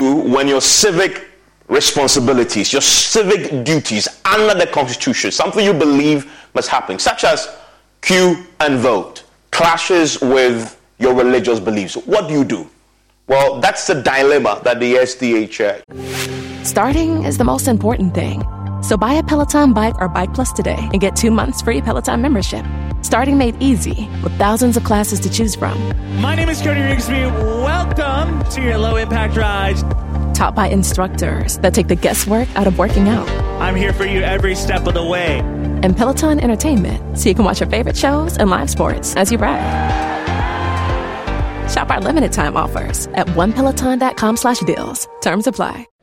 When your civic responsibilities, your civic duties under the Constitution, something you believe must happen, such as queue and vote, clashes with your religious beliefs. What do you do? Well, that's the dilemma that the SDA check. Starting is the most important thing. So buy a Peloton bike or Bike Plus today and get two months free Peloton membership. Starting made easy with thousands of classes to choose from. My name is Cody Rigsby. Welcome to your low impact ride. Taught by instructors that take the guesswork out of working out. I'm here for you every step of the way. And Peloton Entertainment so you can watch your favorite shows and live sports as you ride. Shop our limited time offers at onepeloton.com slash deals. Terms apply.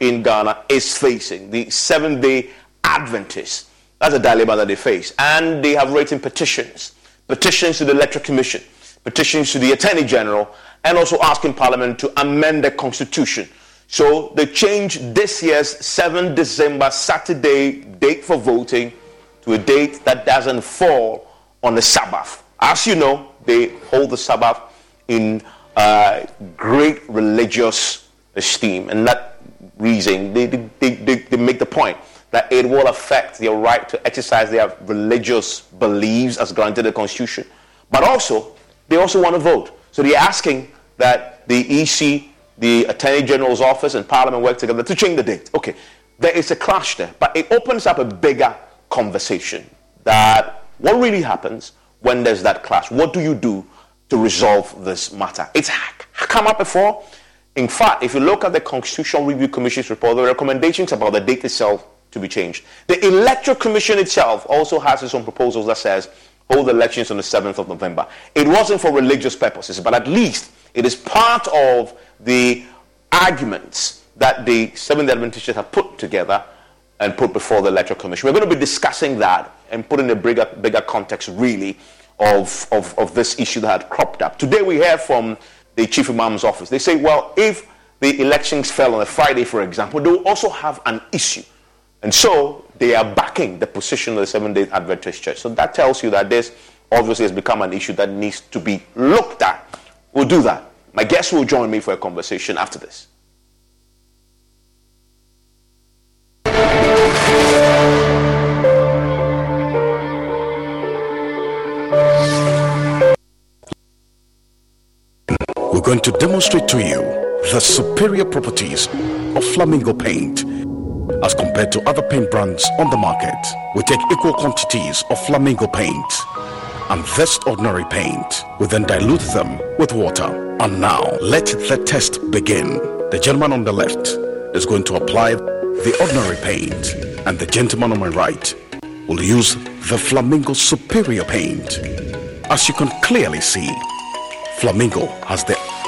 In Ghana is facing the seven day Adventists. That's a dilemma that they face. And they have written petitions. Petitions to the Electoral Commission, petitions to the Attorney General, and also asking Parliament to amend the Constitution. So they changed this year's 7 December Saturday date for voting to a date that doesn't fall on the Sabbath. As you know, they hold the Sabbath in uh, great religious esteem. And that reason, they, they, they, they make the point that it will affect their right to exercise their religious beliefs as granted the Constitution. But also, they also want to vote. So they're asking that the EC, the Attorney General's office, and Parliament work together to change the date. Okay, there is a clash there, but it opens up a bigger conversation that what really happens when there's that clash? What do you do to resolve this matter? It's come up before. In fact, if you look at the Constitutional Review Commission's report, there are recommendations about the date itself to be changed. The Electoral Commission itself also has its own proposals that says hold elections on the 7th of November. It wasn't for religious purposes, but at least It is part of the arguments that the Seventh Adventist Church have put together and put before the Electoral Commission. We're going to be discussing that and put in a bigger, bigger context, really, of, of, of this issue that had cropped up. Today we hear from the Chief Imam's office. They say, well, if the elections fell on a Friday, for example, they will also have an issue. And so they are backing the position of the Seventh day Adventist Church. So that tells you that this obviously has become an issue that needs to be looked at. We'll do that. My guest will join me for a conversation after this. Going to demonstrate to you the superior properties of flamingo paint as compared to other paint brands on the market. We take equal quantities of flamingo paint and this ordinary paint. We then dilute them with water. And now let the test begin. The gentleman on the left is going to apply the ordinary paint, and the gentleman on my right will use the flamingo superior paint. As you can clearly see, flamingo has the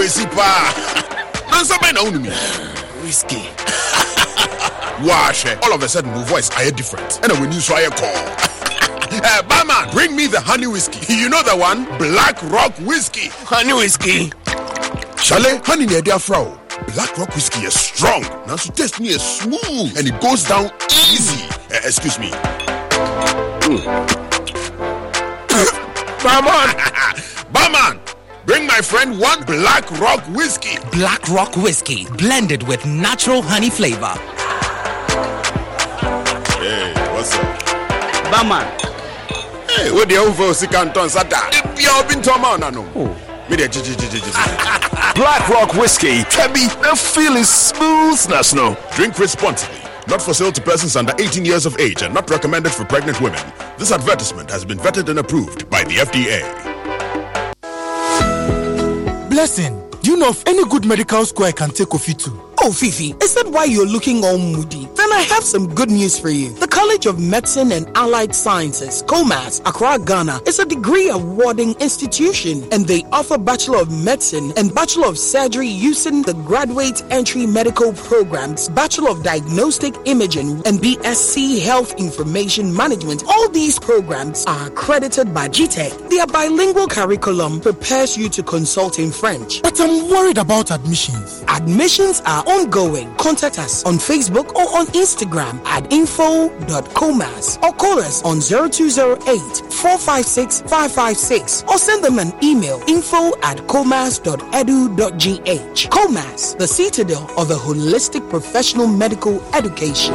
Ah, crazy pa. Nansa ben na unumi. Whiskey. Wash. All of a sudden, my voice I different. And when you saw a call. Uh, barman, bring me the honey whiskey. You know the one? Black Rock Whiskey. Honey whiskey. Shale, honey near their fro. Black Rock Whiskey is strong. Now, so taste me is smooth and it goes down easy. Uh, excuse me. Mm. barman. barman, bring my friend one Black Rock Whiskey. Black Rock Whiskey, blended with natural honey flavor. Hey, what's up? Barman. Hey, what the hell for Sikanton Sata? If you've been to a man, no. Oh. Me there, Black Rock Whiskey can be a feeling smoothness, no. Drink responsibly. Not for sale to persons under 18 years of age and not recommended for pregnant women. This advertisement has been vetted and approved by the FDA. Blessing, do you know of any good medical school I can take Kofi to? Oh, Fifi, is that why you're looking all moody? Then I have some good news for you. The College of Medicine and Allied Sciences, COMAS, Accra, Ghana, is a degree awarding institution and they offer Bachelor of Medicine and Bachelor of Surgery using the Graduate Entry Medical Programs, Bachelor of Diagnostic Imaging, and BSc Health Information Management. All these programs are accredited by GTEC. Their bilingual curriculum prepares you to consult in French. But I'm worried about admissions. Admissions are ongoing. Contact us on Facebook or on Instagram at or call us on 0208 456 556 or send them an email info at comas.edu.gh. Comas, the citadel of a holistic professional medical education.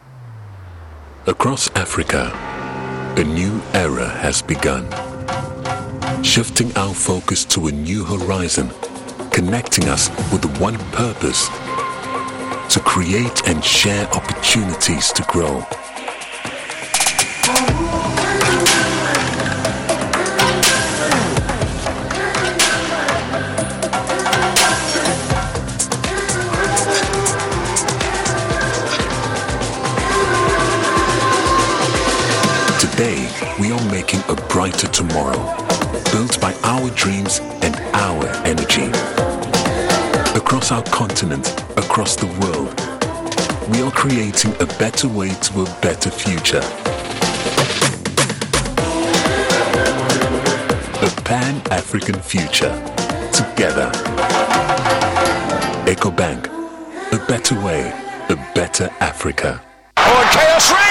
Across Africa, a new era has begun. Shifting our focus to a new horizon, connecting us with one purpose to create and share opportunities to grow. Making a brighter tomorrow, built by our dreams and our energy. Across our continent, across the world, we are creating a better way to a better future. A Pan African future. Together. EcoBank. A better way, a better Africa. On Chaos Reigns!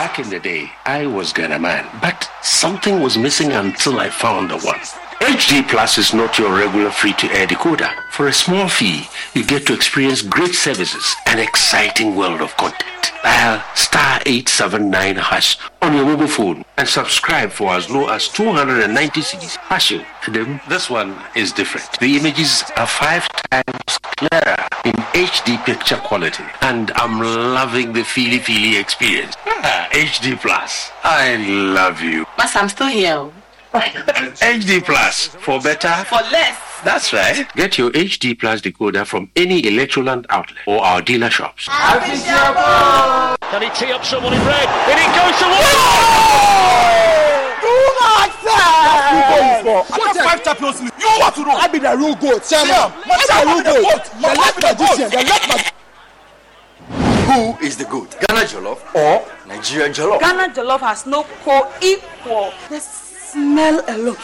Back in the day, I was Ghana man, but something was missing until I found the one. HD Plus is not your regular free-to-air decoder. For a small fee, you get to experience great services and exciting world of content. Dial star 879 hash on your mobile phone and subscribe for as low as 290 CDs. Hash you. Then This one is different. The images are five times clearer in HD picture quality, and I'm loving the feely feely experience. Ah, HD Plus. I love you. Mas I'm still here. HD Plus for better. For less. That's right. Get your HD Plus decoder from any Electroland outlet or our dealer shops. Can he tee up someone in red? And it goes to Do not say! What five champions league? You want to know? I be the real goat, chairman. I be the real goat. The left magician, the left magician. Who is the good? Ghana Jollof or Nigerian Jollof? Ghana Jollof has no co-equal. The smell alone.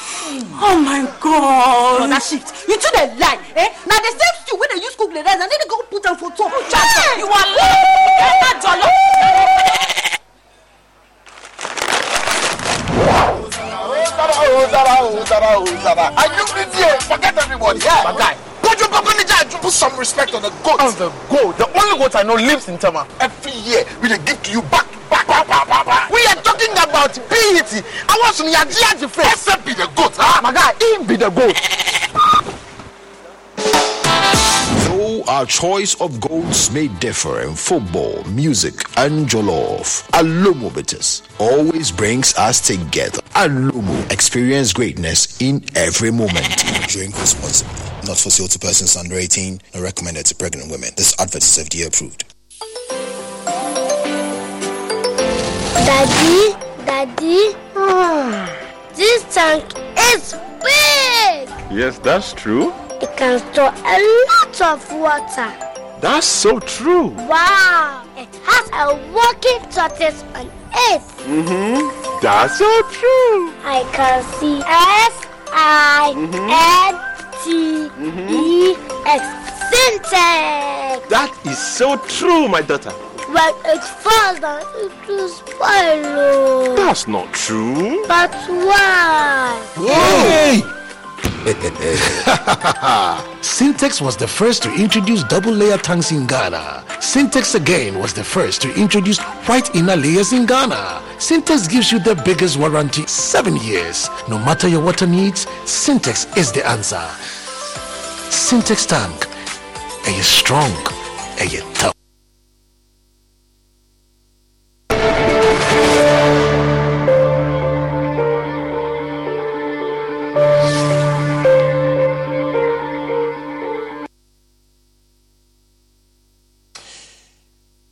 Oh my God. Oh, that shit. You two dey lie, eh? Now the same stew wey dey use cook the rice, and then they go put am for top. Hey! You are lying. Ghana Jollof. Are you idiot? Forget everybody. Yeah. My. Put your papa in charge. Put some respect on the goat. On the goat. The only goat I know lives in Tema. Every year we dey give to you back to back, back, back, back, back. We are talking about BET. I want some yaji face. Except be the goat. Huh? My guy, him be the goat. Though our choice of goals may differ in football, music, and jollof, Alomo Bitters always brings us together. Alomo, experience greatness in every moment. Drink responsibly. Not for sale to persons under 18 or recommended to pregnant women. This advert is FDA approved. Daddy, Daddy, this tank is big. Yes, that's true. It can store a lot of water. That's so true. Wow, it has a working tortoise on it. Mm-hmm. That's so true. I can see S I N T E X syntex. That is so true, my daughter. When it falls down, it will spoil. oh. That's not true. But why? Hey! Syntex was the first to introduce double layer tanks in Ghana. Syntex again was the first to introduce white inner layers in Ghana. Syntex gives you the biggest warranty, seven years. No matter your water needs, Syntex is the answer. Syntex tank. Are you strong? Are you tough?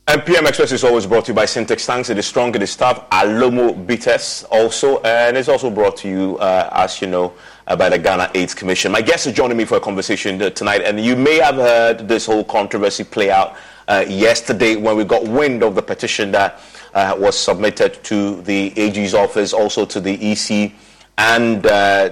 And PM Express is always brought to you by Syntex Tanks. It is strong, it is tough. Alomo Bitters also. And it's also brought to you, uh, as you know, by the Ghana AIDS Commission. My guest is joining me for a conversation tonight. And you may have heard this whole controversy play out uh, yesterday when we got wind of the petition that uh, was submitted to the AG's office, also to the EC, and uh,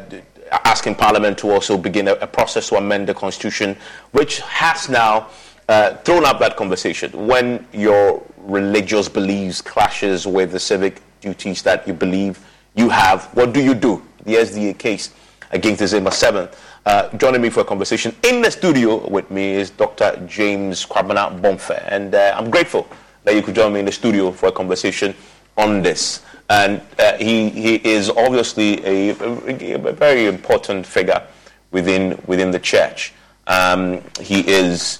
asking Parliament to also begin a, a process to amend the Constitution, which has now uh, thrown up that conversation when your religious beliefs clashes with the civic duties that you believe you have what do you do the sda case against december 7th uh, joining me for a conversation in the studio with me is dr james kwabena bomfeh and uh, i'm grateful that you could join me in the studio for a conversation on this and uh, he, he is obviously a, a, a, very important figure within, within the church um, he is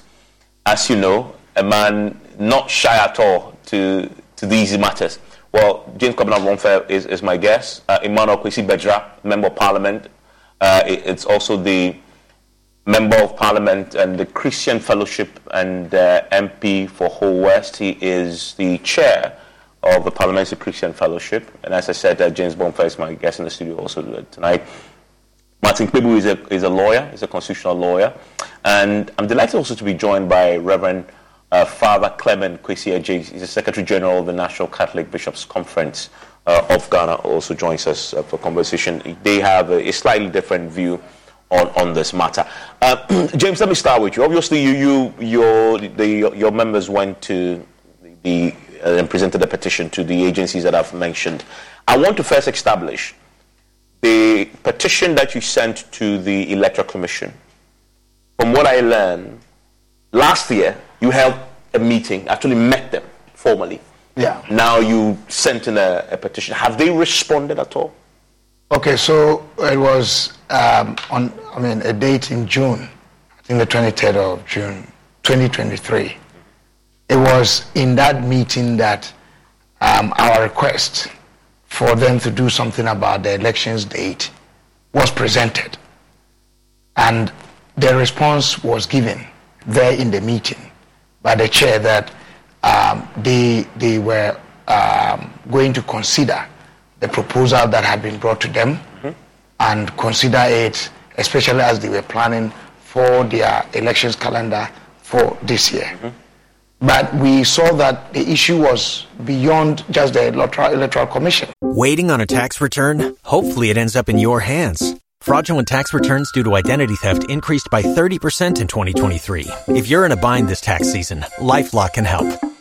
as you know, a man not shy at all to, to these matters. Well, James Kwabena Bomfeh is, is my guest. Uh, Emmanuel Kwesi Bedzrah, Member of Parliament. Uh, it, it's also the Member of Parliament and the Christian Fellowship and uh, MP for Ho West. He is the chair of the Parliamentary Christian Fellowship. And as I said, uh, James Bomfeh is my guest in the studio also tonight. Martin Kpebu is a, is a lawyer, he's a constitutional lawyer. And I'm delighted also to be joined by Reverend uh, Father Clement Kwesi. He's the Secretary General of the National Catholic Bishops Conference of Ghana, also joins us uh, for conversation. They have a, a, slightly different view on, on this matter. Uh, James, let me start with you. Obviously, you, you your, the, your members went to the, uh, and presented a petition to the agencies that I've mentioned. I want to first establish the petition that you sent to the Electoral Commission, from what I learned, last year you held a meeting, actually met them formally. Yeah. Now you sent in a, a petition. Have they responded at all? Okay, so it was um, on, I mean, a date in June, I think the 23rd of June, 2023. It was in that meeting that um, our request for them to do something about the elections date was presented. And the response was given there in the meeting by the chair that um, they, they were um, going to consider the proposal that had been brought to them mm-hmm. and consider it, especially as they were planning for their elections calendar for this year. Mm-hmm. But we saw that the issue was beyond just the electoral, electoral commission. Waiting on a tax return? Hopefully, it ends up in your hands. Fraudulent tax returns due to identity theft increased by 30% in 2023. If you're in a bind this tax season, LifeLock can help.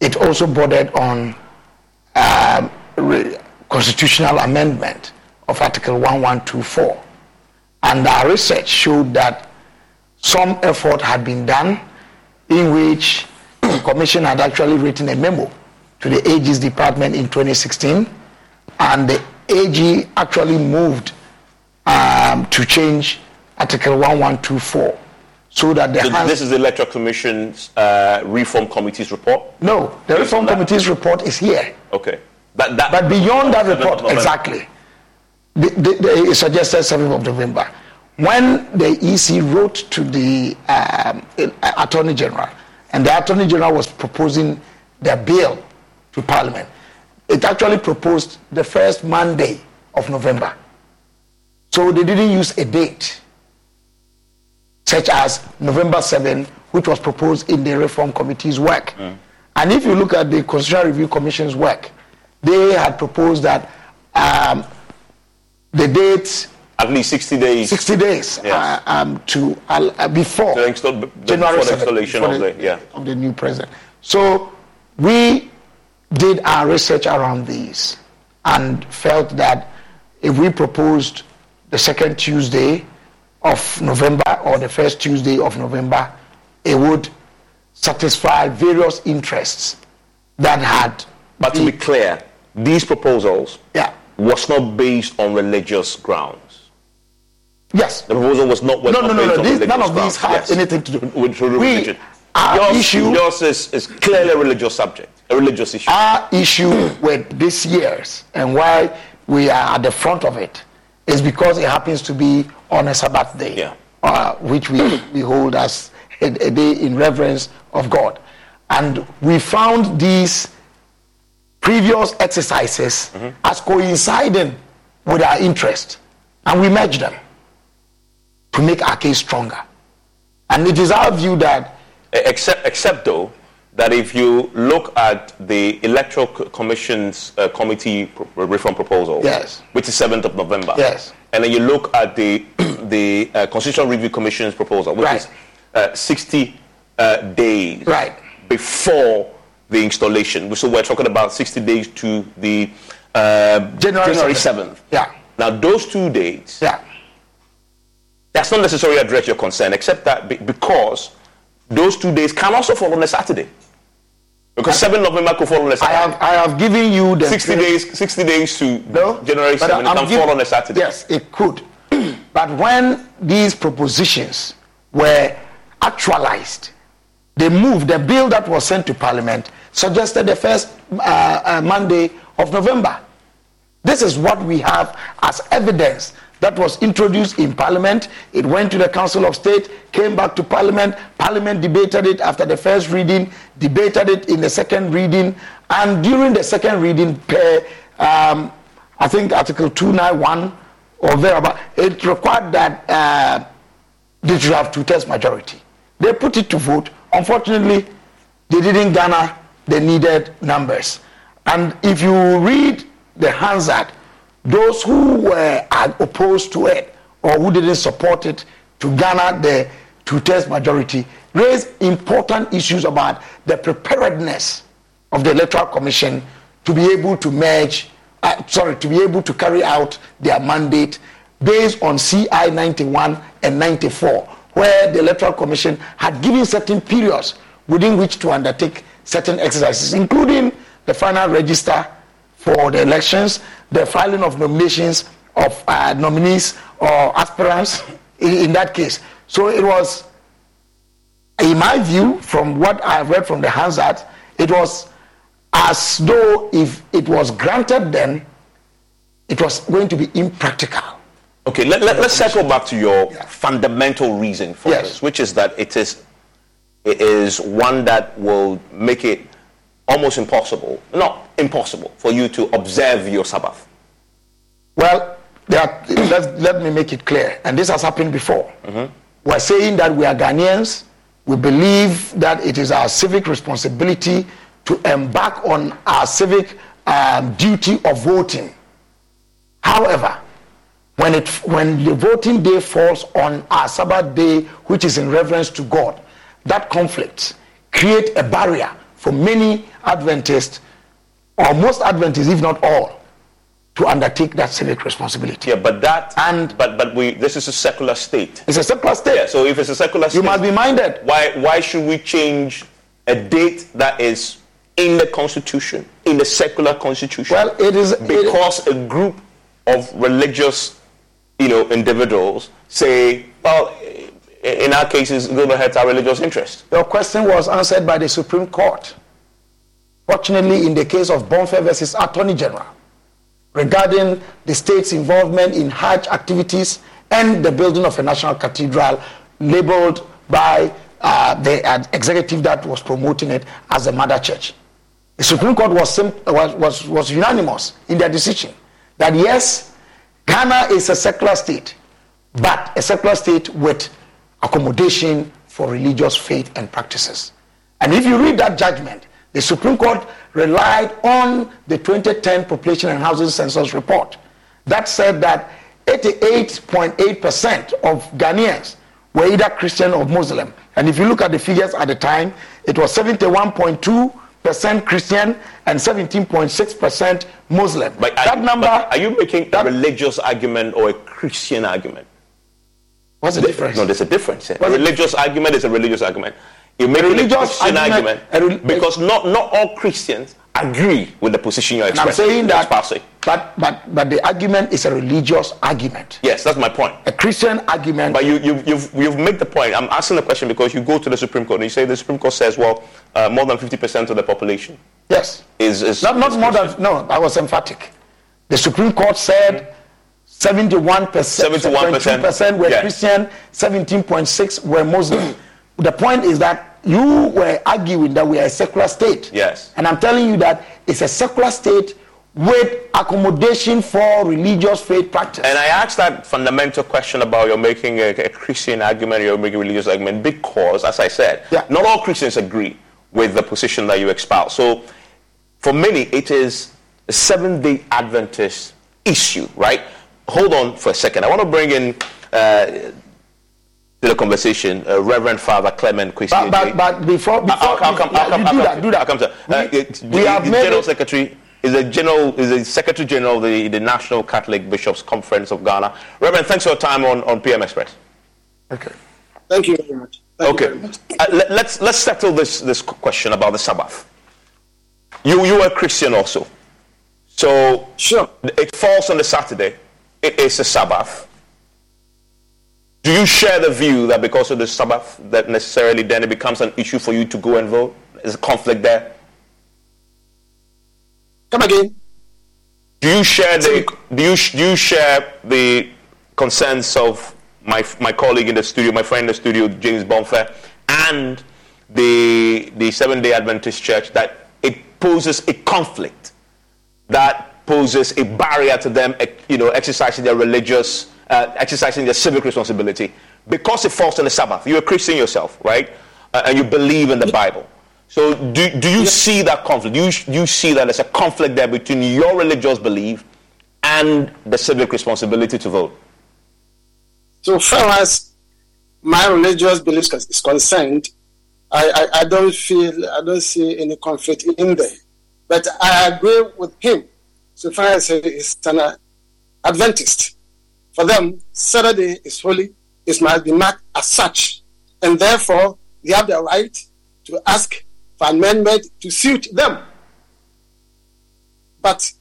It also bordered on um, re- constitutional amendment of Article 1124 And our research showed that some effort had been done in which the commission had actually written a memo to the AG's department in 2016, and the AG actually moved um, to change Article 1124 so that the So hands- this is the Electoral Commission's uh, Reform Committee's report? no, the Reform Committee's report is here. Okay. That, that, But beyond that report, exactly, the, the, the, it suggested 7th of November. When the EC wrote to the um, uh, Attorney General, and the Attorney General was proposing the bill to Parliament, it actually proposed the first Monday of November. So they didn't use a date, such as November 7, which was proposed in the Reform Committee's work. And if you look at the Constitutional Review Commission's work, they had proposed that um, the date at least 60 days 60 days uh, um, to uh, before The install- the- January before the installation of the- yeah. of the new president. So we did our research around these and felt that if we proposed the second Tuesday of November or the first Tuesday of November, it would satisfy various interests that had. But to be clear, these proposals yeah. was not based on religious grounds. Yes. The proposal was not, was No, not no, no, no. These- none of grounds. these have Yes. anything to do with, religion. our yours, issue- yours is, is clearly a religious subject, a religious issue. Our issue with this year's and why we are at the front of it is because it happens to be on a Sabbath day, uh, which we, we hold as a, a day in reverence of God. And we found these previous exercises as coinciding with our interest, and we merged them to make our case stronger. And it is our view that Except, except though, that if you look at the Electoral Commission's uh, committee reform proposal, Yes. which is 7th of November, Yes. And then you look at the the uh, Constitutional Review Commission's proposal, which Right. is uh, 60 uh, days right. before the installation. So we're talking about 60 days to the uh, January 7th. 7th. Yeah. Now those two dates, yeah. that's not necessarily address your concern, except that be- because those two days can also fall on a Saturday. Because 7 November could fall on a Saturday. I have, I have given you the 60 days, 60 days to January But 7 it I'm can giv- fall on a Saturday. Yes, it could. but when these propositions were actualized, they moved. The bill that was sent to Parliament suggested the first uh, uh, Monday of November. This is what we have as evidence that was introduced in Parliament. It went to the Council of State, came back to Parliament. Parliament debated it after the first reading, debated it in the second reading, and during the second reading, um, I think Article 291 or thereabout, it required that uh, they should have two-thirds majority. They put it to vote. Unfortunately, they didn't garner the needed numbers. And if you read the Hansard, those who were opposed to it or who didn't support it to garner the two-thirds majority raised important issues about the preparedness of the Electoral Commission to be able to merge, uh, sorry, to be able to carry out their mandate based on CI 91 and 94, where the Electoral Commission had given certain periods within which to undertake certain exercises, including the final register for the elections, the filing of nominations of uh, nominees or aspirants in, in that case. So it was, in my view, from what I have read from the Hansard, it was as though if it was granted then, it was going to be impractical. Okay, let, let, us circle back to your fundamental reason for Yes. this, which is that it is, it is one that will make it almost impossible, not impossible, for you to observe your Sabbath. Well, there are, let, let me make it clear, and this has happened before. We're saying that we are Ghanaians. We believe that it is our civic responsibility to embark on our civic um, duty of voting. However, when, it, when the voting day falls on our Sabbath day, which is in reverence to God, that conflict create a barrier for many Adventists, or most Adventists, if not all, to undertake that civic responsibility. Yeah, but that and but but we this is a secular state. It's a secular state. Yeah, so if it's a secular state, you must be minded. Why why should we change a date that is in the constitution, in the secular constitution? Well, it is because it, a group of religious, you know, individuals say, well, in our cases, go ahead our religious interest. Your question was answered by the Supreme Court. Fortunately, in the case of Bomfeh versus Attorney General, regarding the state's involvement in Hajj activities and the building of a national cathedral labeled by uh, the uh, executive that was promoting it as a mother church. The Supreme Court was, was, was, was unanimous in their decision that yes, Ghana is a secular state, but a secular state with accommodation for religious faith and practices. And if you read that judgment, the Supreme Court relied on the 2010 Population and Housing Census report that said that 88.8% of Ghanaians were either Christian or Muslim. And if you look at the figures at the time, it was 71.2% Christian and 17.6% Muslim. But that number. are you making that, a religious argument or a Christian argument? What's the difference? No, there's a difference. A religious argument is a religious argument. You make a religious a argument, argument because not, not all Christians agree with the position you're expressing. I'm saying that, but, but, but the argument is a religious argument. Yes, that's my point. A Christian argument. But you, you, you've, you've made the point. I'm asking the question because you go to the Supreme Court and you say the Supreme Court says, well, uh, more than 50% of the population. Yes. Is, is not, not is more than, no, I was emphatic. The Supreme Court said 71%, 71%, were yeah. Christian, 17.6 were Muslim. the point is that you were arguing that we are a secular state. Yes. And I'm telling you that it's a secular state with accommodation for religious faith practice. And I asked that fundamental question about you're making a, a Christian argument, you're making a religious argument, because, as I said, yeah. not all Christians agree with the position that you espouse. So, for many, it is a seven day Adventist issue, right? Hold on for a second. I want to bring in. Uh, to the conversation, uh, Reverend Father Clement Christian. But, but, but, before, before I'll, I'll, come, I'll come, do that, do that. I'll come to, uh, we, it, we have General Secretary is a general is a Secretary General of the, the National Catholic Bishops Conference of Ghana. Reverend, thanks for your time on, on PM Express. Okay. Thank you very much. Thank okay. Much. Uh, let, us let's, let's settle this this question about the Sabbath. You you are a Christian also, so sure. It falls on the Saturday. It is a Sabbath. Do you share the view that because of the Sabbath, that necessarily then it becomes an issue for you to go and vote? There's a conflict there. Come again. Do you share the do you, do you share the concerns of my my colleague in the studio, my friend in the studio, James Bomfeh, and the the Seventh Day Adventist Church that it poses a conflict that poses a barrier to them, you know, exercising their religious uh, exercising their civic responsibility because it falls on the Sabbath. You're a Christian yourself, right? Uh, and you believe in the Bible. So do, do you see that conflict? Do you, do you see that there's a conflict there between your religious belief and the civic responsibility to vote? So far as my religious beliefs is concerned, I, I, I don't feel, I don't see any conflict in there. But I agree with him so far as he's an Adventist. For them, Saturday is holy, it must be marked as such, and therefore they have the right to ask for amendment to suit them. But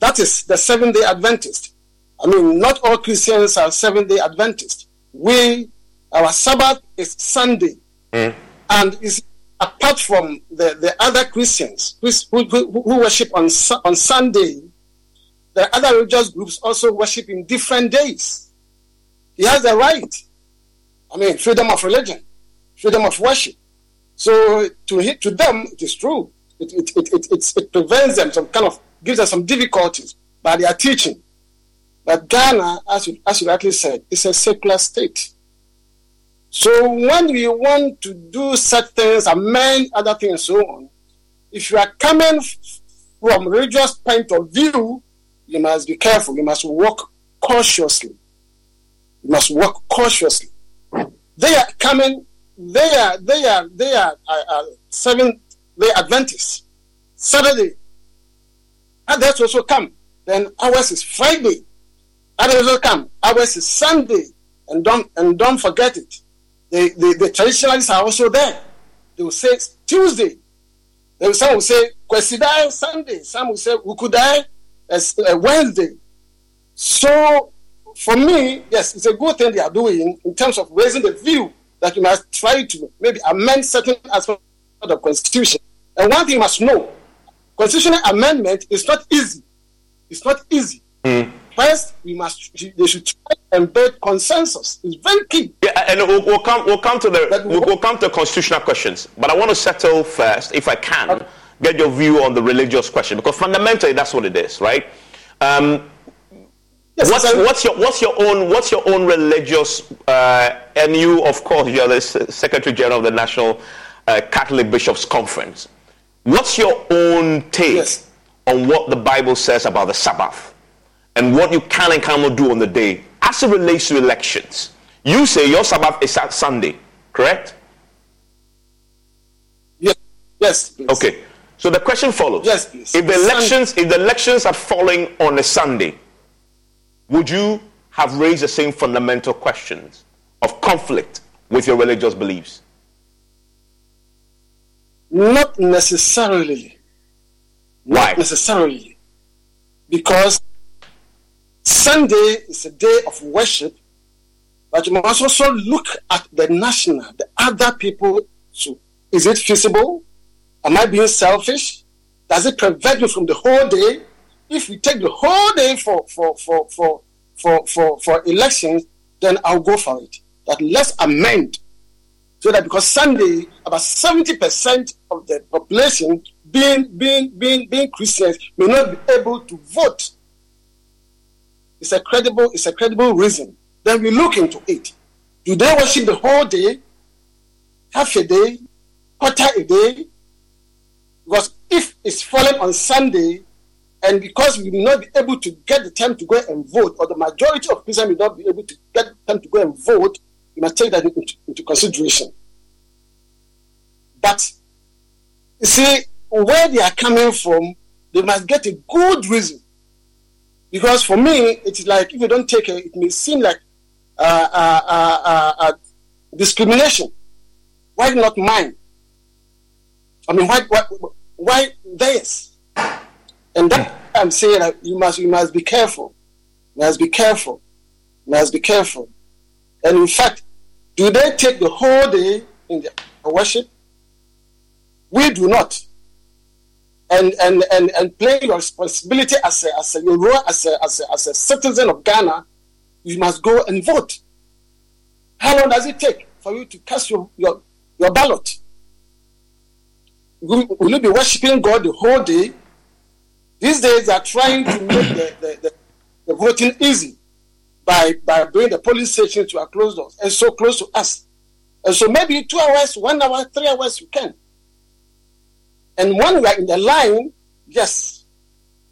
that is the Seventh day Adventist. I mean, not all Christians are Seventh day Adventist. We, our Sabbath is Sunday. Mm. And is apart from the, the other Christians who, who, who worship on, on Sunday, the other religious groups also worship in different days. He has the right. I mean, freedom of religion, freedom of worship. So to to them, it is true. It, it, it, it, it, it prevents them some kind of gives them some difficulties by their teaching. But Ghana, as you, as you rightly said, is a secular state. So when we want to do such things, amend other things, so on, if you are coming from religious point of view, you must be careful. You must walk cautiously. You must walk cautiously. They are coming. They are. They are. They are uh, uh, seven. They Adventists. Saturday. Others also come. then ours is Friday. Others will come. Ours is Sunday. And don't and don't forget it. The, the, the traditionalists are also there. They will say Tuesday. Will, some will say Kwesidai Sunday. Some will say Ukudai uh, Wednesday. So for me, yes, it's a good thing they are doing in terms of raising the view that you must try to maybe amend certain aspects of the constitution. And one thing you must know, constitutional amendment is not easy. It's not easy. Mm. First, we must they should try and build consensus. It's very key. Yeah, and we'll, we'll come we'll come to the we'll, we'll, come to constitutional questions. But I want to settle first, if I can, okay. Get your view on the religious question because fundamentally that's what it is, right? Um, yes, what's, what's your what's your own what's your own religious uh, and you of course you're the Secretary General of the National uh, Catholic Bishops Conference. What's your own take yes. on what the Bible says about the Sabbath? and what you can and cannot do on the day as it relates to elections. You say your Sabbath is at Sunday, correct? Yes. Yes. Please. Okay. So the question follows. Yes, please. If the elections, if the elections are falling on a Sunday, would you have raised the same fundamental questions of conflict with your religious beliefs? Not necessarily. Why? Not necessarily. Because Sunday is a day of worship, but you must also look at the national, the other people too. Is it feasible? Am I being selfish? Does it prevent me from the whole day? If we take the whole day for for for for for for, for elections, then I'll go for it. That let's amend so that because Sunday, about 70% of the population being being being being Christians may not be able to vote it's a credible, it's a credible reason. Then we look into it. Do they worship the whole day, half a day, quarter a day? Because if it's falling on Sunday, and because we will not be able to get the time to go and vote, or the majority of Christians will not be able to get the time to go and vote, we must take that into, into consideration. But you see, where they are coming from, they must get a good reason because for me, it's like if you don't take it, it may seem like uh, uh, uh, uh, discrimination. Why not mine? I mean, why why, Hmm. why this. And that I'm saying that you must you must be careful. You must be careful. You must be careful. And in fact, do they take the whole day in their worship? We do not and and and and play your responsibility as a as a your role as a, as a as a citizen of Ghana, you must go and vote. How long does it take for you to cast your your, your ballot? Will, will you be worshiping God the whole day? These days they are trying to make the, the, the, the voting easy by by bringing the police station to our closed doors and so close to us. And so maybe two hours, one hour, three hours you can. And when we are in the line, yes.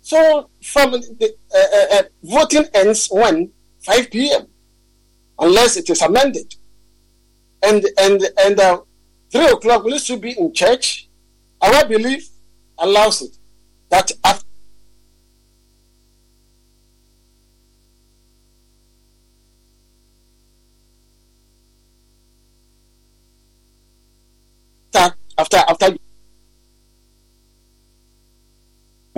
So from the uh, uh, uh voting ends when 5 p.m. unless it is amended. And and and uh, three o'clock we should be in church. Our belief allows it that after after after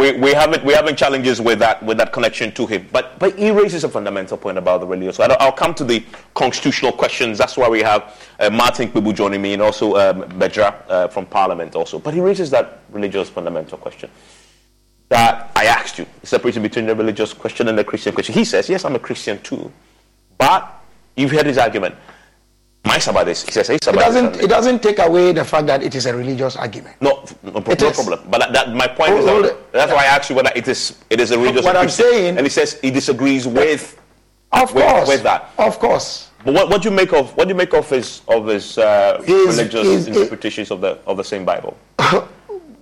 we, we haven't we having challenges with that with that connection to him. But but he raises a fundamental point about the religious. So I'll, come to the constitutional questions. That's why we have uh, Martin Kpebu joining me and also um, Bedzrah uh, from Parliament also. But he raises that religious fundamental question that I asked you, separating between the religious question and the Christian question. He says, yes, I'm a Christian too, but you've heard his argument. My Sabbath is, he says, it doesn't, it doesn't take away the fact that it is a religious argument. No, no, no problem. But that, that, my point is that, that's why I asked you whether it is, it is a religious What I'm saying, and he says he disagrees with, of with, course, with that. Of course. But what, what do you make of what do you make of his of his uh, religious interpretations of the of the same Bible?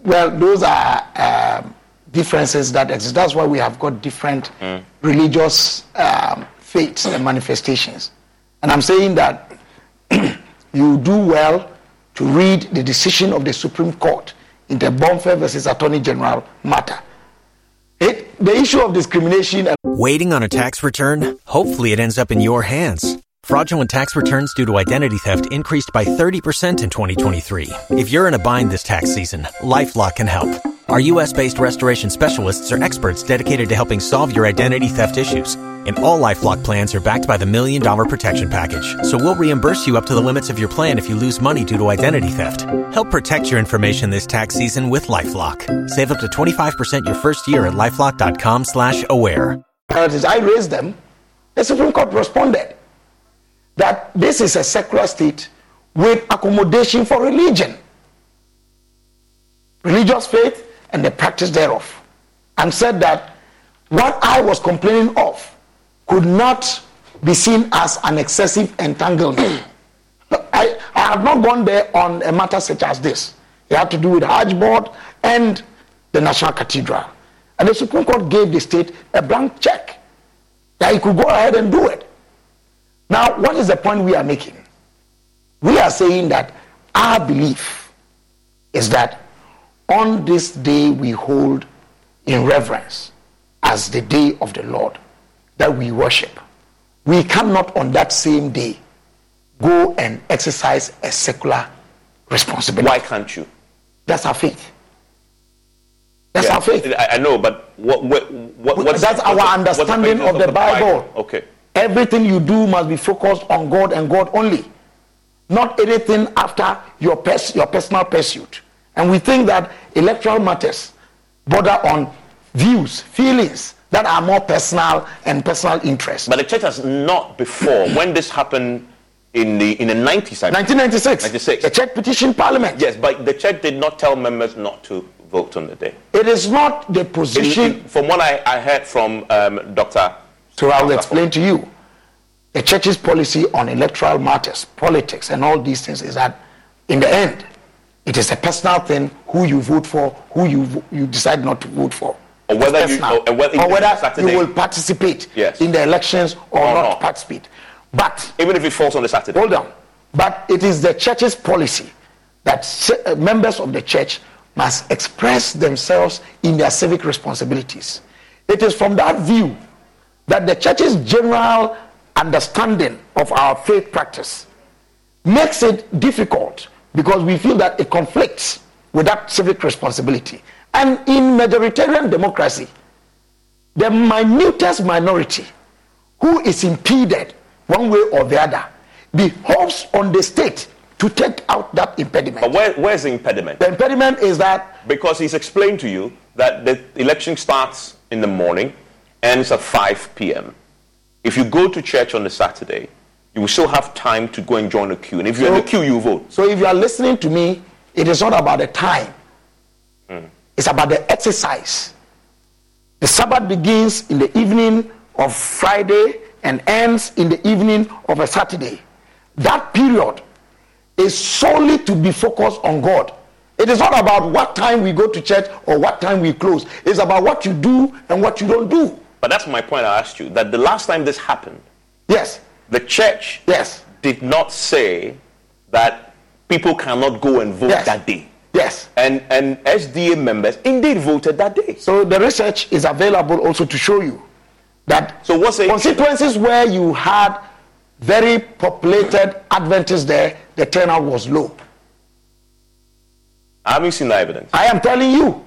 well, those are um, differences that exist. That's why we have got different mm. religious um, faiths and manifestations. And I'm saying that you do well to read the decision of the Supreme Court in the Bomfeh versus Attorney General matter. It, the issue of discrimination. Waiting on a tax return? Hopefully, it ends up in your hands. Fraudulent tax returns due to identity theft increased by 30% in 2023. If you're in a bind this tax season, LifeLock can help. Our U.S. based restoration specialists are experts dedicated to helping solve your identity theft issues. And all LifeLock plans are backed by the Million Dollar Protection Package. So we'll reimburse you up to the limits of your plan if you lose money due to identity theft. Help protect your information this tax season with LifeLock. Save up to 25% your first year at LifeLock.com slash aware. I raised them, the Supreme Court responded that this is a secular state with accommodation for religion, religious faith, and the practice thereof, and said that what I was complaining of could not be seen as an excessive entanglement. I, I have not gone there on a matter such as this. It had to do with Hajj Board and the National Cathedral. And the Supreme Court gave the state a blank check that he could go ahead and do it. Now, what is the point we are making? We are saying that our belief is that on this day we hold in reverence as the day of the Lord that we worship. We cannot on that same day go and exercise a secular responsibility. Why can't you? That's our faith. That's Yeah, our faith. I, know, but what, what, what what's That's what's our the- understanding what's of the Bible. Okay. Everything you do must be focused on God and God only. Not anything after your, pers- your personal pursuit. And we think that electoral matters border on views, feelings that are more personal and personal interest. But the church has not before. when this happened in the in the 90s, I 1996. 96. The church petitioned parliament. Yes, but the church did not tell members not to vote on the day. It is not the position. from what I, I heard from um, Dr. So I will explain to you. The church's policy on electoral matters, politics, and all these things is that in the end, it is a personal thing who you vote for, who you vo- you decide not to vote for. Or whether you- personal. or- whether or whether you will participate Yes. in the elections or, Or not, not. participate. But Even if it falls on the Saturday. hold on. But it is the church's policy that uh, members of the church must express themselves in their civic responsibilities. It is from that view that the church's general understanding of our faith practice makes it difficult because we feel that it conflicts with that civic responsibility. And in majoritarian democracy, the minutest minority who is impeded one way or the other behoves on the state to take out that impediment. But where, where's the impediment? The impediment is that Because he's explained to you that the election starts in the morning, ends at 5 p.m. If you go to church on the Saturday, you will still have time to go and join the queue. And if you're in the queue, you vote. So if you are listening to me, it is not about the time. Mm. It's about the exercise. The Sabbath begins in the evening of Friday and ends in the evening of a Saturday. That period is solely to be focused on God. It is not about what time we go to church or what time we close. It's about what you do and what you don't do. But that's my point I asked you, that the last time this happened, Yes. the church Yes. did not say that people cannot go and vote Yes. that day. Yes. And, and SDA members indeed voted that day. So the research is available also to show you that So what's the constituencies where you had very populated Adventists there, the turnout was low. I haven't seen the evidence. I am telling you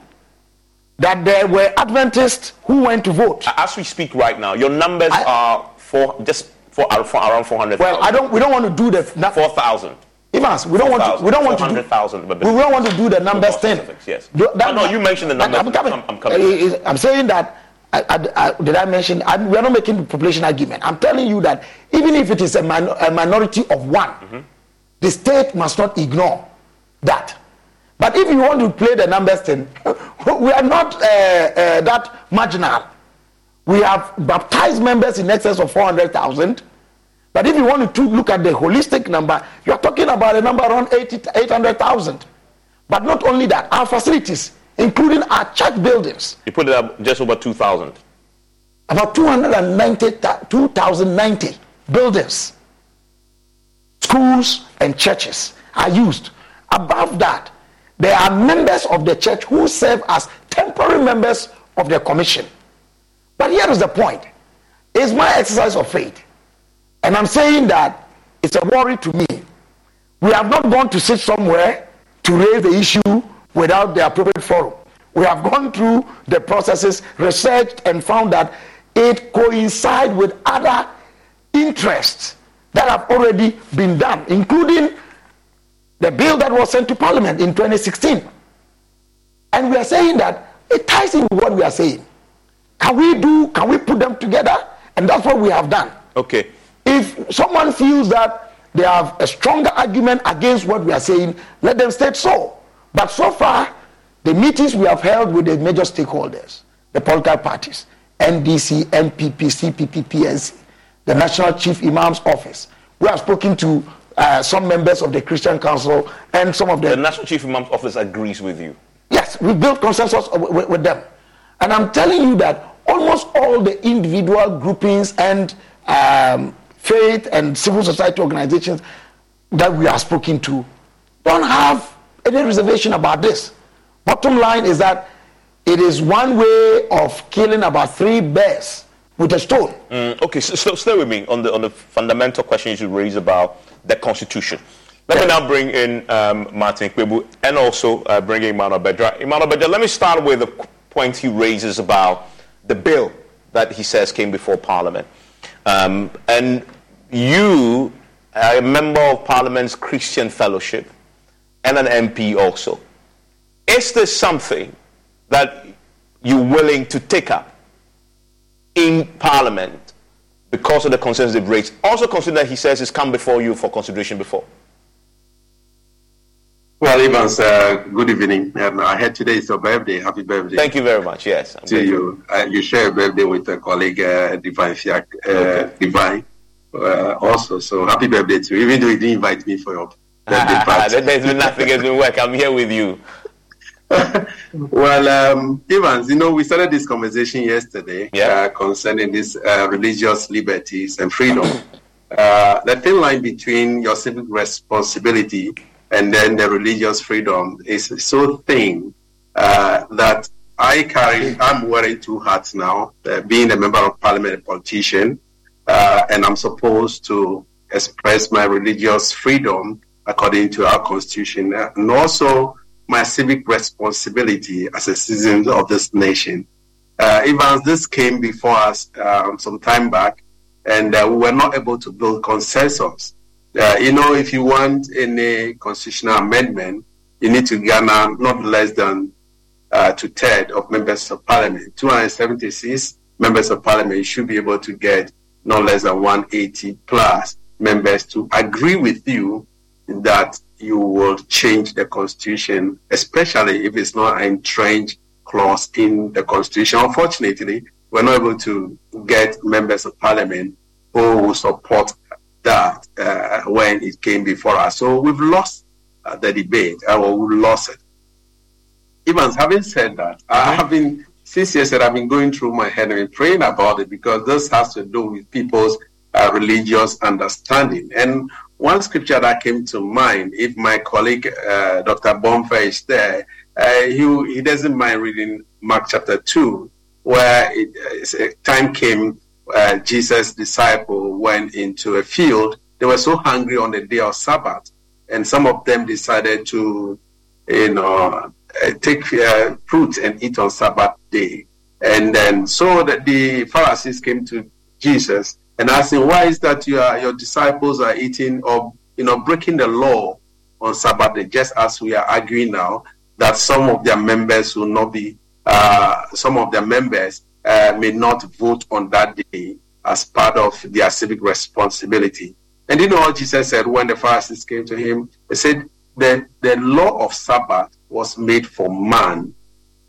that there were Adventists who went to vote. As we speak right now, your numbers are for just for, for around 400,000. Well, I don't. We don't want to do the 4,000. Evans, we don't want to. We don't want to. Do, 400,000. we don't want to do the numbers thing. Yes. Do- No, no, you mentioned the numbers. I'm coming. I'm- I'm coming. I'm saying that. I, I, I, did I mention? I, we are not making the population argument. I'm telling you that even if it is a, min- a minority of one, Mm-hmm. the state must not ignore that. But if you want to play the numbers thing, we are not uh, uh, that marginal. We have baptized members in excess of 400,000. But if you want to look at the holistic number, you are talking about a number around 80 800,000. But not only that, our facilities, including our church buildings, You put it up just over 2,000. about 290, 2,090 buildings, schools, and churches are used. Above that, there are members of the church who serve as temporary members of the commission. But here is the point. It's my exercise of faith. And I'm saying that it's a worry to me. We have not gone to sit somewhere to raise the issue without the appropriate forum. We have gone through the processes, researched, and found that it coincides with other interests that have already been done, including the bill that was sent to Parliament in 2016. And we are saying that it ties in with what we are saying. Can we do, can we put them together? And that's what we have done. Okay. If someone feels that they have a stronger argument against what we are saying, let them state so. But so far, the meetings we have held with the major stakeholders, the political parties, NDC, NPP, CPP, PNC, the National Chief Imam's Office, we have spoken to uh, some members of the Christian Council and some of the. The National Chief Imam's Office agrees with you. Yes, we built consensus with, with them. And I'm telling you that almost all the individual groupings and um, faith and civil society organizations that we are speaking to don't have any reservation about this. Bottom line is that it is one way of killing about three bears with a stone. Mm, okay, so, so, stay with me on the on the fundamental questions you raise about the Constitution. Let me now bring in um, Martin Kpebu and also uh, bring in Emmanuel Bedzrah. Emmanuel Bedzrah, let me start with the point he raises about the bill that he says came before Parliament. Um, and you are a member of Parliament's Christian Fellowship and an MP also. Is this something that you're willing to take up in Parliament because of the concerns they've raised? Also consider that he says it's come before you for consideration before. Well, Evans, uh, good evening. Um, I heard today is your birthday. Happy birthday. Thank you very much. Yes. I'm to you. Uh, you share a birthday with a colleague, uh, Divine Fiak, uh, okay. Divine, uh, also. So happy birthday to you, even though you didn't invite me for your birthday party. There's been nothing has been work. I'm here with you. well, um, Evans, you know, we started this conversation yesterday yeah. uh, concerning these uh, religious liberties and freedom. Uh, the thin line between your civic responsibility and then the religious freedom is so thin uh, that I carry, I'm wearing two hats now, uh, being a member of parliament, a politician, uh, and I'm supposed to express my religious freedom according to our constitution, and also my civic responsibility as a citizen of this nation. Uh, even as this came before us um, some time back, and uh, we were not able to build consensus. Uh, you know, if you want any constitutional amendment, you need to garner not less than uh, two thirds of members of parliament. 276 members of parliament should be able to get not less than 180 plus members to agree with you that you will change the constitution, especially if it's not an entrenched clause in the constitution. Unfortunately, we're not able to get members of parliament who will support that uh, when it came before us. So we've lost uh, the debate, uh, or we lost it. Evans, having said that, mm-hmm. I have been, since yesterday, I've been going through my head and praying about it because this has to do with people's uh, religious understanding. And one scripture that came to mind, if my colleague uh, Dr. Bomfeh is there, uh, he, he doesn't mind reading Mark chapter 2, where it, uh, time came, uh, Jesus' disciple went into a field. They were so hungry on the day of Sabbath, and some of them decided to, you know, uh, take uh, fruit and eat on Sabbath day. And then so that the Pharisees came to Jesus and asking, why is that your, your disciples are eating or, you know, breaking the law on Sabbath day, just as we are arguing now that some of their members will not be, uh, some of their members uh, may not vote on that day as part of their civic responsibility. And you know what Jesus said when the Pharisees came to him? He said, the, the law of Sabbath was made for man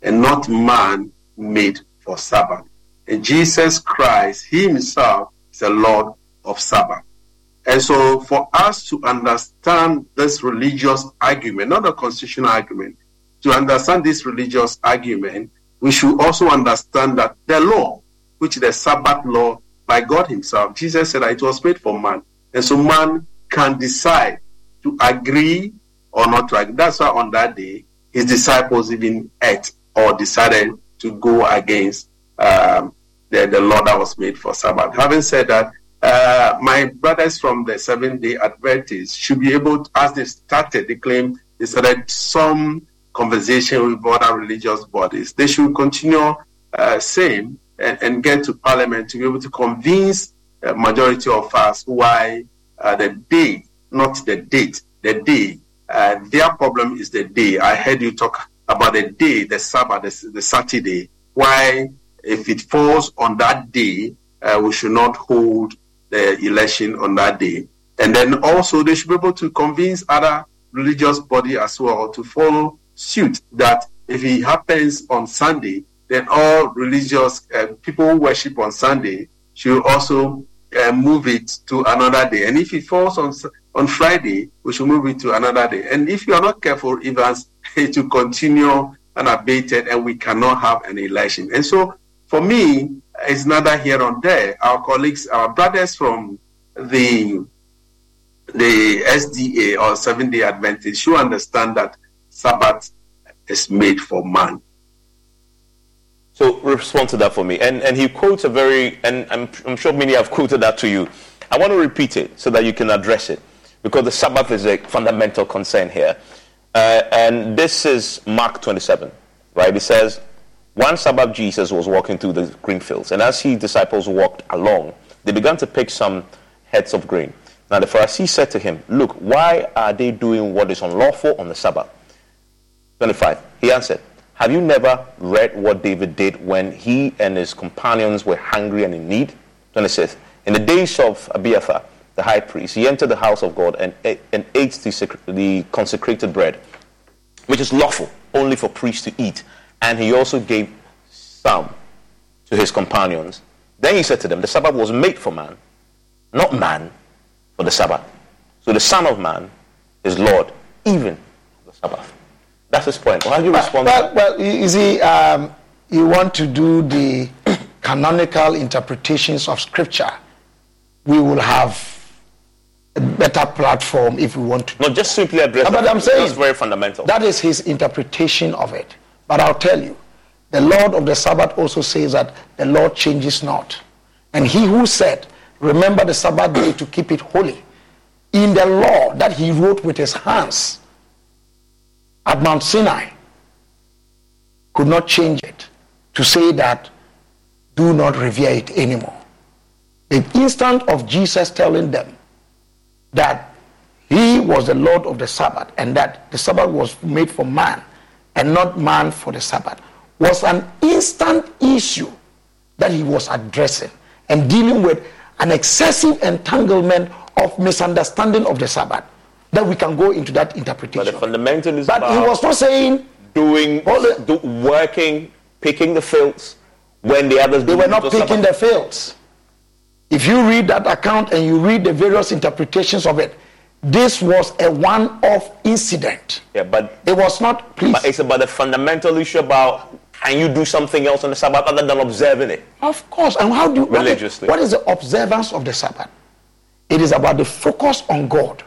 and not man made for Sabbath. And Jesus Christ, Himself, is the Lord of Sabbath. And so, for us to understand this religious argument, not a constitutional argument, to understand this religious argument, we should also understand that the law, which is the Sabbath law by God Himself, Jesus said that it was made for man. And so, man can decide to agree or not to agree. That's why on that day, his disciples even ate or decided to go against um, the, the law that was made for Sabbath. Having said that, uh, my brothers from the Seventh Day Adventists should be able, to, as they started, they claim they started some conversation with other religious bodies. They should continue uh, same and, and, get to Parliament to be able to convince majority of us why uh, the day, not the date, the day. Their problem is the day. I heard you talk about the day, the Sabbath, the, the Saturday. Why, if it falls on that day, uh, we should not hold the election on that day. And then also they should be able to convince other religious body as well to follow suit that if it happens on Sunday, then all religious uh, people who worship on Sunday should also uh, move it to another day. And if it falls on on Friday, we should move it to another day. And if you are not careful, events will continue unabated, and we cannot have an election. And so, for me, it's neither here nor there. Our colleagues, our brothers from the the SDA or Seven Day Adventist should understand that Sabbath is made for man. So respond to that for me. And and he quotes a very and I'm, I'm sure many have quoted that to you. I want to repeat it so that you can address it because the Sabbath is a fundamental concern here. Uh, and this is Mark 27, right? It says, one Sabbath Jesus was walking through the green fields, and as his disciples walked along, they began to pick some heads of grain. Now the Pharisee said to him, Look, why are they doing what is unlawful on the Sabbath? 25. He answered, Have you never read what David did when he and his companions were hungry and in need? 26. In the days of Abiathar, the high priest, he entered the house of God and, and ate the, the consecrated bread, which is lawful only for priests to eat. And he also gave some to his companions. Then he said to them, The Sabbath was made for man, not man for the Sabbath. So the Son of Man is Lord, even the Sabbath. That's his point. How do you respond well, well, you see, um, you want to do the canonical interpretations of Scripture. We will have a better platform if we want to. Not just simply address. But I'm saying that's very fundamental. That is his interpretation of it. But I'll tell you, the Lord of the Sabbath also says that the Lord changes not. And he who said, Remember the Sabbath day to keep it holy, in the law that he wrote with his hands at Mount Sinai, could not change it to say that do not revere it anymore. The instant of Jesus telling them that he was the Lord of the Sabbath and that the Sabbath was made for man and not man for the Sabbath was an instant issue that he was addressing and dealing with an excessive entanglement of misunderstanding of the Sabbath that we can go into that interpretation. But the fundamental is But he was not saying doing do, working, picking the fields when the others they were not picking the fields. If you read that account and you read the various interpretations of it, this was a one-off incident. Yeah, but it was not. Please. But it's about the fundamental issue about can you do something else on the Sabbath other than observing it? Of course. And how do you religiously? what is, what is the observance of the Sabbath? It is about the focus on God.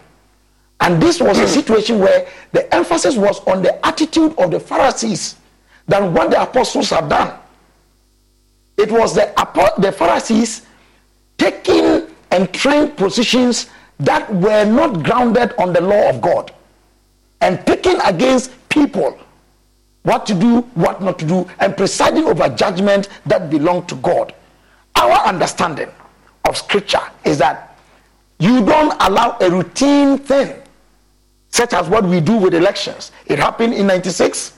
And this was a hmm. situation where the emphasis was on the attitude of the Pharisees than what the apostles have done. It was the, the Pharisees taking and trained positions that were not grounded on the law of God and picking against people what to do, what not to do, and presiding over judgment that belong to God. Our understanding of scripture is that you don't allow a routine thing, such as what we do with elections. It happened in 96,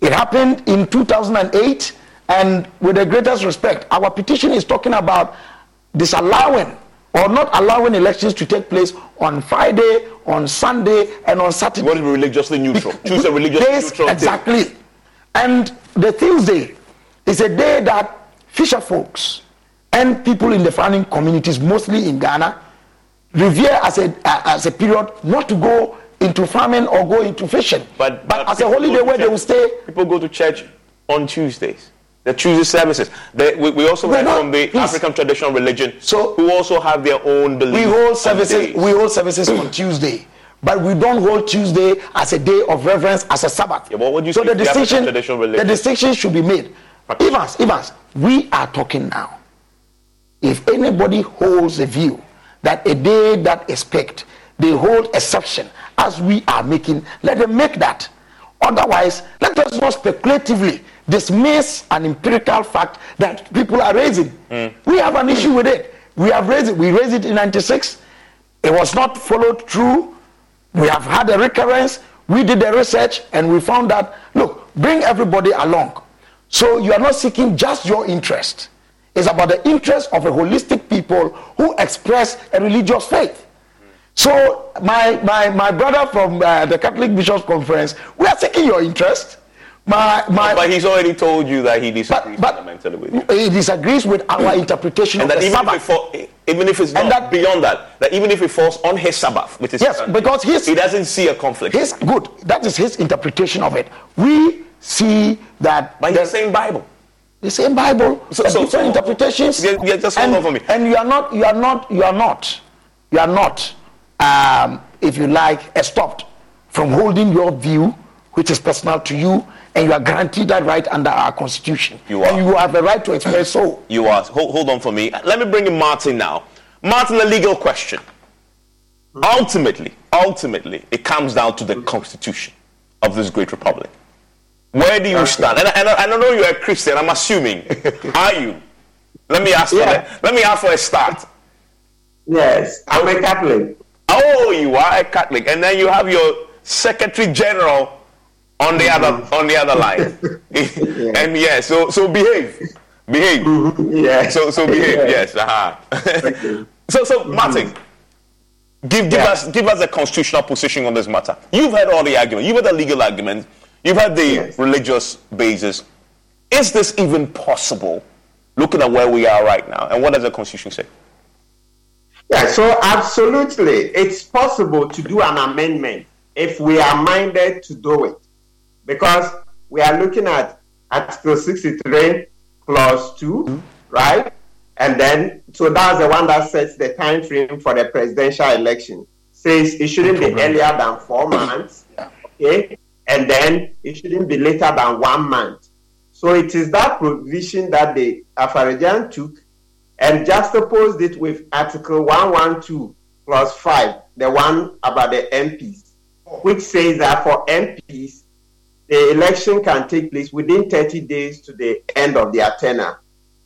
it happened in 2008, and with the greatest respect, our petition is talking about disallowing or not allowing elections to take place on Friday, on Sunday, and on Saturday. What is religiously neutral? Choose a religiously neutral Exactly. And the Tuesday is a day that fisher folks and people in the farming communities, mostly in Ghana, revere as a, uh, as a period not to go into farming or go into fishing, but, but, but as a holiday where they will stay. People go to church on Tuesdays the Tuesday services. They, we, we, also learn from the please. African traditional religion, so who also have their own beliefs. We hold services. We hold services on Tuesday, but we don't hold Tuesday as a day of reverence as a Sabbath. Yeah, but what would you so the distinction, the, the distinction should be made. Evans, Evans, we are talking now. If anybody holds a view that a day that is picked, they hold exception as we are making, let them make that. Otherwise, let us not speculatively dismiss an empirical fact that people are raising. Mm. We have an issue with it. We have raised it. We raised it in 96. It was not followed through. We have had a recurrence. We did the research and we found that, look, bring everybody along. So you are not seeking just your interest. It's about the interest of a holistic people who express a religious faith. So my, my, my brother from uh, the Catholic Bishops Conference, we are seeking your interest. My, my, but he's already told you that he disagrees but, fundamentally with you. He disagrees with our interpretation and of that the even Sabbath. If fall, even if it's not that, beyond that, that even if it falls on his Sabbath, which is yes, because his, he doesn't see a conflict. His good. That is his interpretation of it. We see that. By the same Bible. The same Bible. So, so, different so, interpretations. Yeah, yeah, just hold and, me. And you are not. You are not. You are not. You are not. Um, if you like, stopped from holding your view, which is personal to you, and you are guaranteed that right under our constitution. You are. And you have the right to express so. You are. Hold, hold on for me. Let me bring in Martin now. Martin, a legal question. Ultimately, ultimately, it comes down to the constitution of this great republic. Where do you stand? And, and, and I don't know you're a Christian. I'm assuming. are you? Let me ask. Yeah. For, let me ask for a start. Yes, I'm a Catholic. Oh, you are a Catholic, and then you have your Secretary General on the mm-hmm. other on the other line. yeah. And yeah, so so behave, behave. Mm-hmm. Yeah. So so behave. Yeah. Yes. Uh-huh. so so mm-hmm. Martin, give give yeah. us give us a constitutional position on this matter. You've heard all the arguments. You've heard the legal arguments. You've had the yes. religious basis. Is this even possible, looking at where we are right now? And what does the Constitution say? Yeah, so absolutely. It's possible to do an amendment if we are minded to do it. Because we are looking at Article 63, Clause 2, mm-hmm. right? And then, so that's the one that sets the time frame for the presidential election. Says it shouldn't be earlier than four months. Okay? and then it shouldn't be later than one month. So it is that provision that the Afari-Gyan took and juxtaposed it with Article 112 plus 5, the one about the MPs, which says that for MPs, the election can take place within 30 days to the end of their tenure.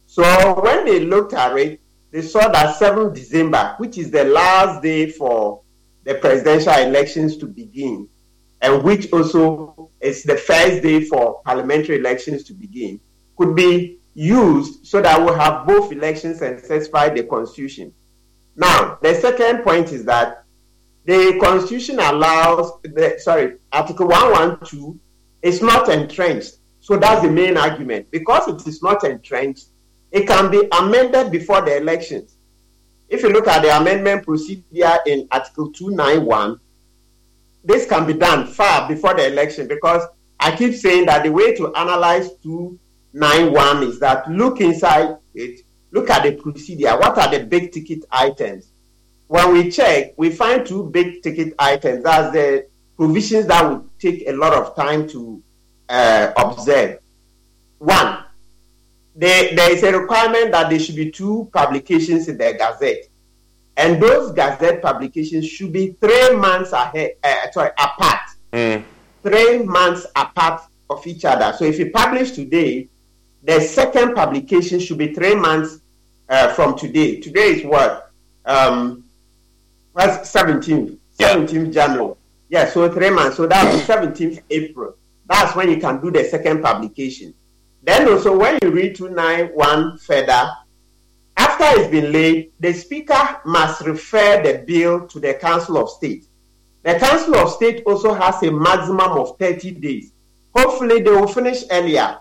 So when they looked at it, they saw that 7 December, which is the last day for the presidential elections to begin, and which also is the first day for parliamentary elections to begin, could be used so that we have both elections and satisfy the constitution. Now, the second point is that the constitution allows the sorry, Article 112 is not entrenched. So that's the main argument. Because it is not entrenched, it can be amended before the elections. If you look at the amendment procedure in Article 291, this can be done far before the election because I keep saying that the way to analyze 291 is that look inside it, look at the procedure. What are the big ticket items? When we check, we find two big ticket items. That's the provisions that would take a lot of time to uh, observe. One, there, there is a requirement that there should be two publications in the Gazette and those gazette publications should be three months ahead, uh, sorry, apart. Mm. Three months apart of each other. So if you publish today, the second publication should be three months uh, from today. Today is what? Um, what's 17th? 17th January. Yeah, so three months. So that's 17th April. That's when you can do the second publication. Then also when you read 291 further, after it's been laid, the Speaker must refer the bill to the Council of State. The Council of State also has a maximum of 30 days. Hopefully, they will finish earlier.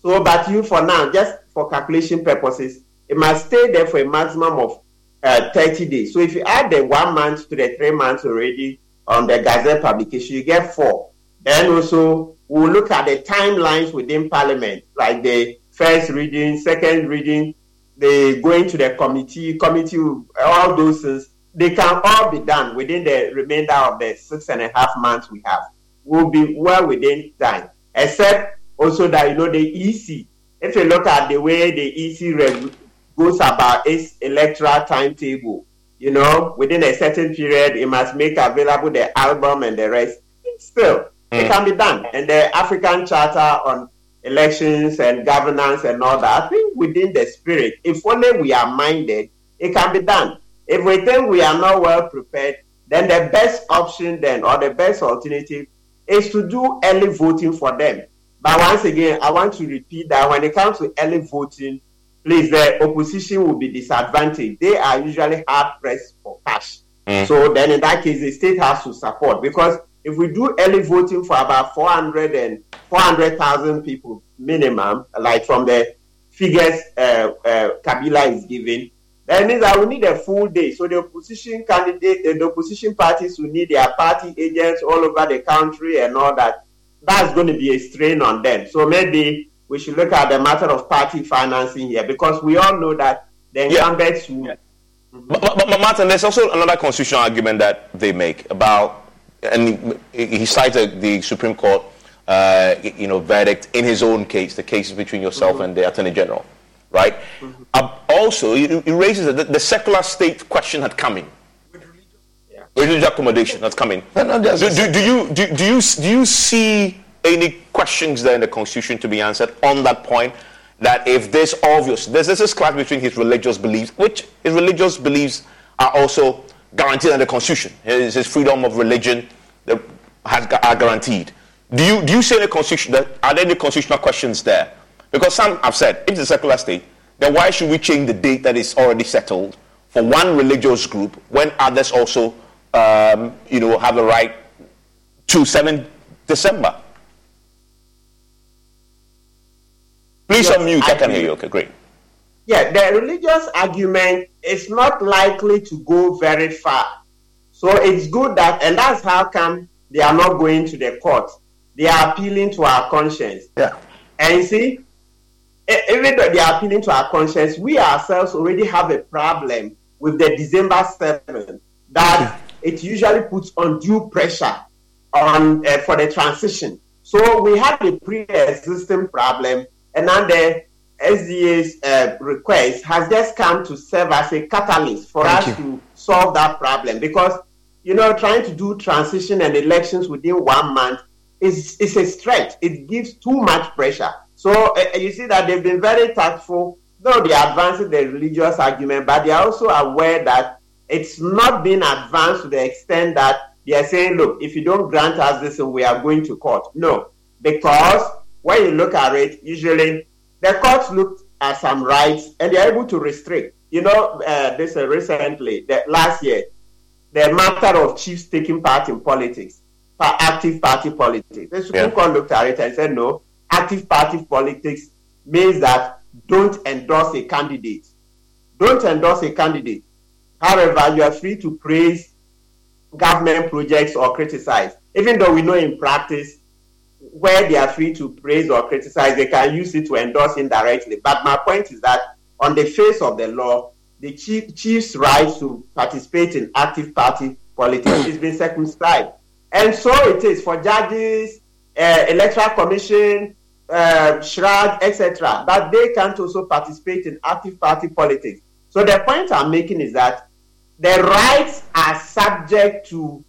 So, but you for now, just for calculation purposes, it must stay there for a maximum of uh, 30 days. So, if you add the one month to the three months already on the Gazette publication, you get four. Then also, we'll look at the timelines within Parliament, like the first reading, second reading, they go into the committee, committee, all those things, they can all be done within the remainder of the six and a half months we have. We'll be well within time, except also that you know the EC if you look at the way the EC reg- goes about its electoral timetable, you know, within a certain period, it must make available the album and the rest. Still, mm. it can be done. And the African Charter on elections and governance and all that, I think within the spirit, if only we are minded, it can be done. If we think we are not well prepared, then the best option then or the best alternative is to do early voting for them. But once again, I want to repeat that when it comes to early voting, please, the opposition will be disadvantaged. They are usually hard pressed for cash. Mm. So then in that case, the state has to support because if we do early voting for about 400 and 400,000 people minimum, like from the figures uh, uh, Kabila is giving, that means that we need a full day. So the opposition candidate, the opposition parties will need their party agents all over the country and all that. That's going to be a strain on them. So maybe we should look at the matter of party financing here because we all know that the incumbents yeah. will. But, but, but, Martin, there's also another constitutional argument that they make about, and he cited the Supreme Court, uh, you know, verdict in his own case, the cases between yourself mm-hmm. and the Attorney General right? Mm-hmm. Uh, also, it, it raises the, the, secular state question had come in. Yeah. Religious accommodation that's coming. No, do, do, do, you, do, do, you, do you see any questions there in the Constitution to be answered on that point? That if this obvious, there's, this clash between his religious beliefs, which his religious beliefs are also guaranteed in the Constitution. His, his freedom of religion has, are guaranteed. Do you, do you see any constitution, are there any constitutional questions there? Because some have said, if it's a secular state, then why should we change the date that is already settled for one religious group when others also, um, you know, have the right to 7 December? Please unmute. I, I can hear you. Okay, great. Yeah, the religious argument is not likely to go very far. So it's good that, and that's how come they are not going to the court. They are appealing to our conscience. Yeah. And you see, even though they are appealing to our conscience, we ourselves already have a problem with the December 7th that it usually puts undue pressure on uh, for the transition. So we have a pre-existing problem, and the SDA's uh, request has just come to serve as a catalyst for Thank us you. to solve that problem. Because you know, trying to do transition and elections within one month is is a stretch. It gives too much pressure. So uh, you see that they've been very tactful, though they are advancing the religious argument, but they are also aware that it's not being advanced to the extent that they are saying, look, if you don't grant us this, we are going to court. No, because when you look at it, usually the courts look at some rights and they are able to restrict. You know, uh, this uh, recently, the, last year, the matter of chiefs taking part in politics, active party politics. The Supreme yeah. Court looked at it and said, no, active party politics means that don't endorse a candidate. Don't endorse a candidate. However, you are free to praise government projects or criticize. Even though we know in practice, where they are free to praise or criticize, they can use it to endorse indirectly. But my point is that on the face of the law, the chief, chief's right to participate in active party politics is being circumscribed. And so it is for judges, uh, electoral commission, uh, CHRAJ, etc., that they can't also participate in active party politics. So the point I'm making is that the rights are subject to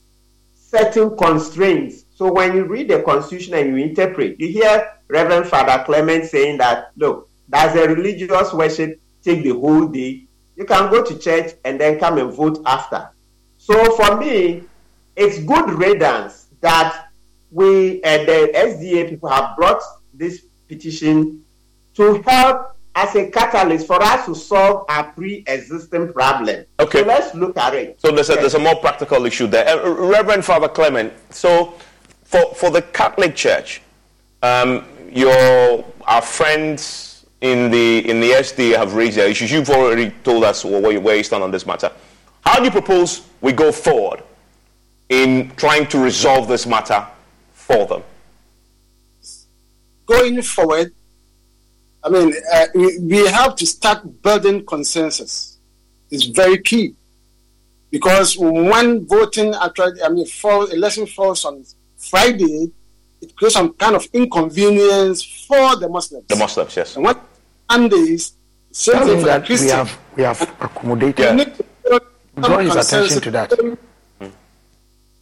certain constraints. So when you read the Constitution and you interpret, you hear Reverend Father Clement saying that, look, does a religious worship take the whole day? You can go to church and then come and vote after. So for me, it's good riddance that we, uh, the SDA people have brought this petition to help as a catalyst for us to solve our pre-existing problem. Okay. So let's look at it. So there's a, there's a more practical issue there. Uh, Reverend Father Clement, so for, for the Catholic Church, um, your, our friends in the, in the SD have raised their issues. You've already told us where you, stand on this matter. How do you propose we go forward in trying to resolve this matter for them? going forward, I mean, uh, we, we have to start building consensus. It's very key because when voting actually, I mean, fall, election falls on Friday, it creates some kind of inconvenience for the Muslims. The Muslims, yes. And what Sundays, same Tell thing for the that we Christians. have we have accommodated. We need to Draw his attention to that.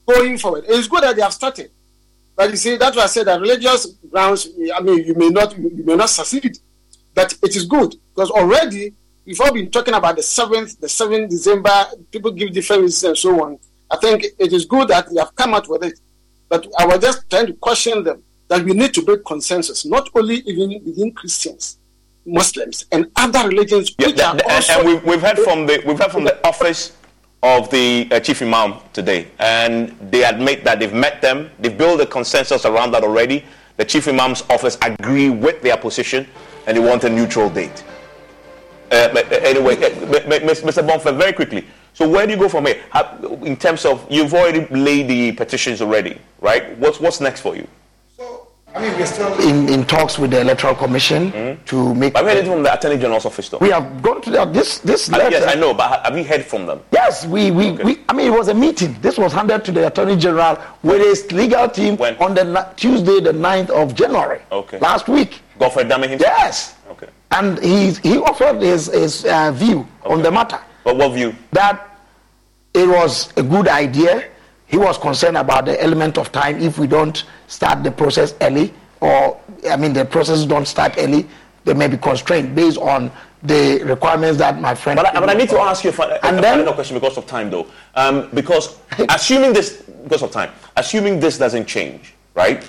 Going forward, it's good that they have started, but you see that's why I said that religious grounds. I mean, you may not you may not succeed, but it is good because already we've all been talking about the seventh, the seventh December. People give different reasons and so on. I think it is good that they have come out with it, but I was just trying to question them that we need to build consensus, not only even within Christians, Muslims, and other religions. Yeah, which and, also and we've, we've heard from the we've heard from the office of the uh, chief imam today, and they admit that they've met them, they've built a consensus around that already. The chief imam's office agree with their position, and they want a neutral date. Uh, but, uh, anyway, uh, Mr. Bomfeh, very quickly. So where do you go from here? Have, in terms of you've already laid the petitions already, right? What's what's next for you? So I mean, we're still in, in talks with the Electoral Commission to make. I've heard it from the Attorney General's office, though. We have gone to that. This this Uh, letter. yes, I know, but have you heard from them? Yes, we, we, we I mean, it was a meeting. This was handed to the Attorney General with his legal team on the ni- Tuesday, the 9th of January. Okay. Last week. Godfred Dame himself? Yes. Okay. And he, he offered his, his uh, view on the matter. But what view? That it was a good idea. He was concerned about the element of time if we don't start the process early, or, I mean, the process don't start early, they may be constrained based on the requirements that my friend. But I, but I need to ask you a, fi- And a then- final question because of time, though. Um, because assuming this, because of time, assuming this doesn't change, right?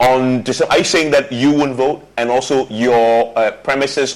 On December, are you saying that you won't vote, and also your uh, premises